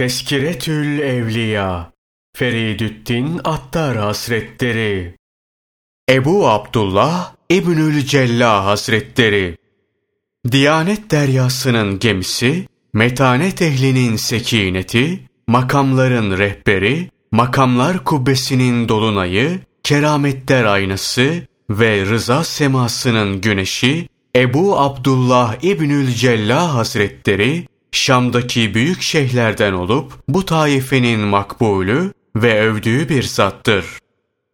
Teskiretül Evliya Feridüddin Attar Hazretleri Ebu Abdullah İbnül Cella Hazretleri Diyanet deryasının gemisi, metanet ehlinin sekineti, makamların rehberi, makamlar kubbesinin dolunayı, kerametler aynası ve rıza semasının güneşi, Ebu Abdullah İbnül Cella Hazretleri, Şam'daki büyük şeyhlerden olup bu taifenin makbulü ve övdüğü bir zattır.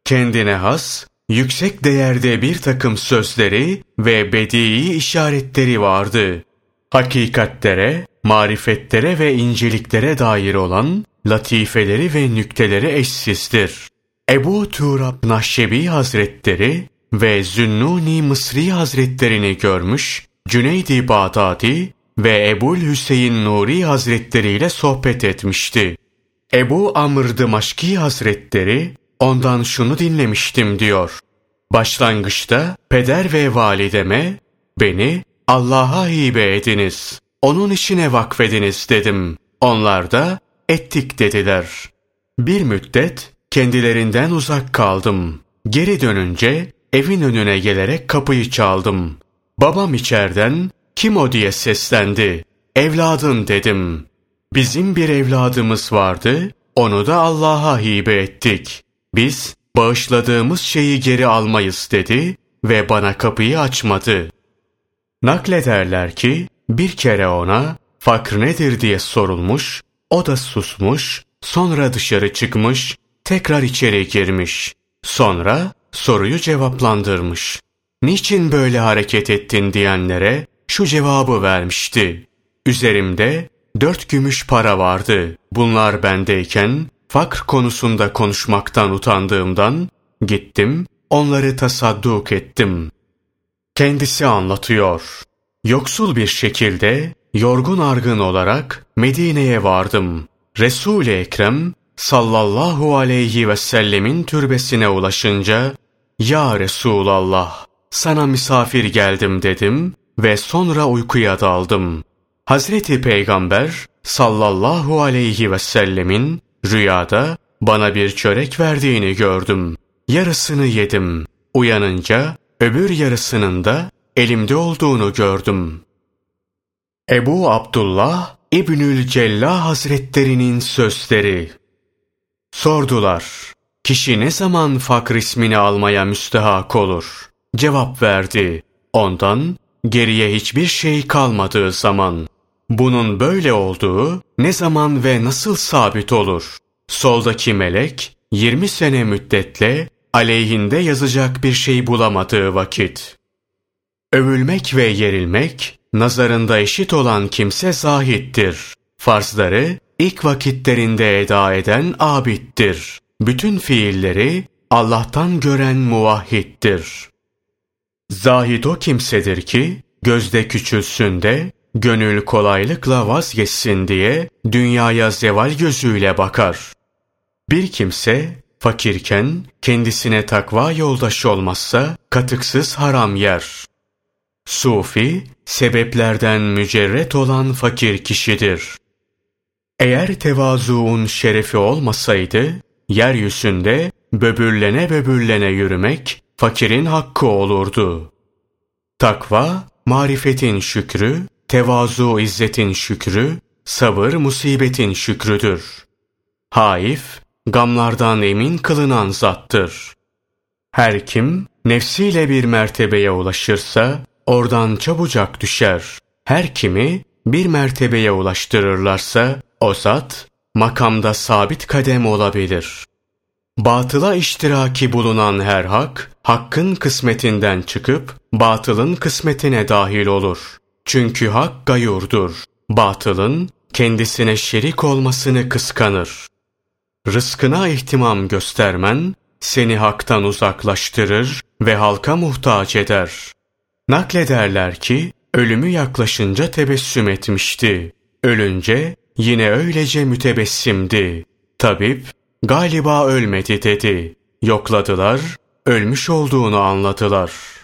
Kendine has, yüksek değerde bir takım sözleri ve bedii işaretleri vardı. Hakikatlere, marifetlere ve inceliklere dair olan latifeleri ve nükteleri eşsizdir. Ebu Turab Nahşebi Hazretleri ve Zünnuni Mısri Hazretlerini görmüş, Cüneydi Bağdadi ve Ebul Hüseyin Nuri Hazretleri ile sohbet etmişti. Ebu Amr Dımaşki Hazretleri ondan şunu dinlemiştim diyor. Başlangıçta peder ve valideme beni Allah'a hibe ediniz. Onun işine vakfediniz dedim. Onlar da ettik dediler. Bir müddet kendilerinden uzak kaldım. Geri dönünce evin önüne gelerek kapıyı çaldım. Babam içerden kim o diye seslendi. Evladın dedim. Bizim bir evladımız vardı, onu da Allah'a hibe ettik. Biz bağışladığımız şeyi geri almayız dedi ve bana kapıyı açmadı. Naklederler ki bir kere ona fakr nedir diye sorulmuş, o da susmuş, sonra dışarı çıkmış, tekrar içeri girmiş. Sonra soruyu cevaplandırmış. Niçin böyle hareket ettin diyenlere şu cevabı vermişti. Üzerimde dört gümüş para vardı. Bunlar bendeyken fakr konusunda konuşmaktan utandığımdan gittim onları tasadduk ettim. Kendisi anlatıyor. Yoksul bir şekilde yorgun argın olarak Medine'ye vardım. Resul-i Ekrem sallallahu aleyhi ve sellemin türbesine ulaşınca Ya Resulallah sana misafir geldim dedim ve sonra uykuya daldım. Hazreti Peygamber sallallahu aleyhi ve sellemin rüyada bana bir çörek verdiğini gördüm. Yarısını yedim. Uyanınca öbür yarısının da elimde olduğunu gördüm. Ebu Abdullah İbnül Cella Hazretlerinin sözleri Sordular. Kişi ne zaman fakr ismini almaya müstehak olur? Cevap verdi. Ondan geriye hiçbir şey kalmadığı zaman. Bunun böyle olduğu ne zaman ve nasıl sabit olur? Soldaki melek 20 sene müddetle aleyhinde yazacak bir şey bulamadığı vakit. Övülmek ve yerilmek nazarında eşit olan kimse zahittir. Farzları ilk vakitlerinde eda eden abittir. Bütün fiilleri Allah'tan gören muvahhittir. Zahid o kimsedir ki gözde küçülsün de gönül kolaylıkla vazgeçsin diye dünyaya zeval gözüyle bakar. Bir kimse fakirken kendisine takva yoldaş olmazsa katıksız haram yer. Sufi sebeplerden mücerret olan fakir kişidir. Eğer tevazuun şerefi olmasaydı yeryüzünde böbürlene böbürlene yürümek fakirin hakkı olurdu. Takva, marifetin şükrü, tevazu izzetin şükrü, sabır musibetin şükrüdür. Haif, gamlardan emin kılınan zattır. Her kim nefsiyle bir mertebeye ulaşırsa oradan çabucak düşer. Her kimi bir mertebeye ulaştırırlarsa o zat makamda sabit kadem olabilir. Batıla iştiraki bulunan her hak, hakkın kısmetinden çıkıp batılın kısmetine dahil olur. Çünkü hak gayurdur. Batılın kendisine şerik olmasını kıskanır. Rızkına ihtimam göstermen seni haktan uzaklaştırır ve halka muhtaç eder. Naklederler ki ölümü yaklaşınca tebessüm etmişti. Ölünce yine öylece mütebessimdi. Tabip Galiba ölmedi dedi. Yokladılar, ölmüş olduğunu anladılar.''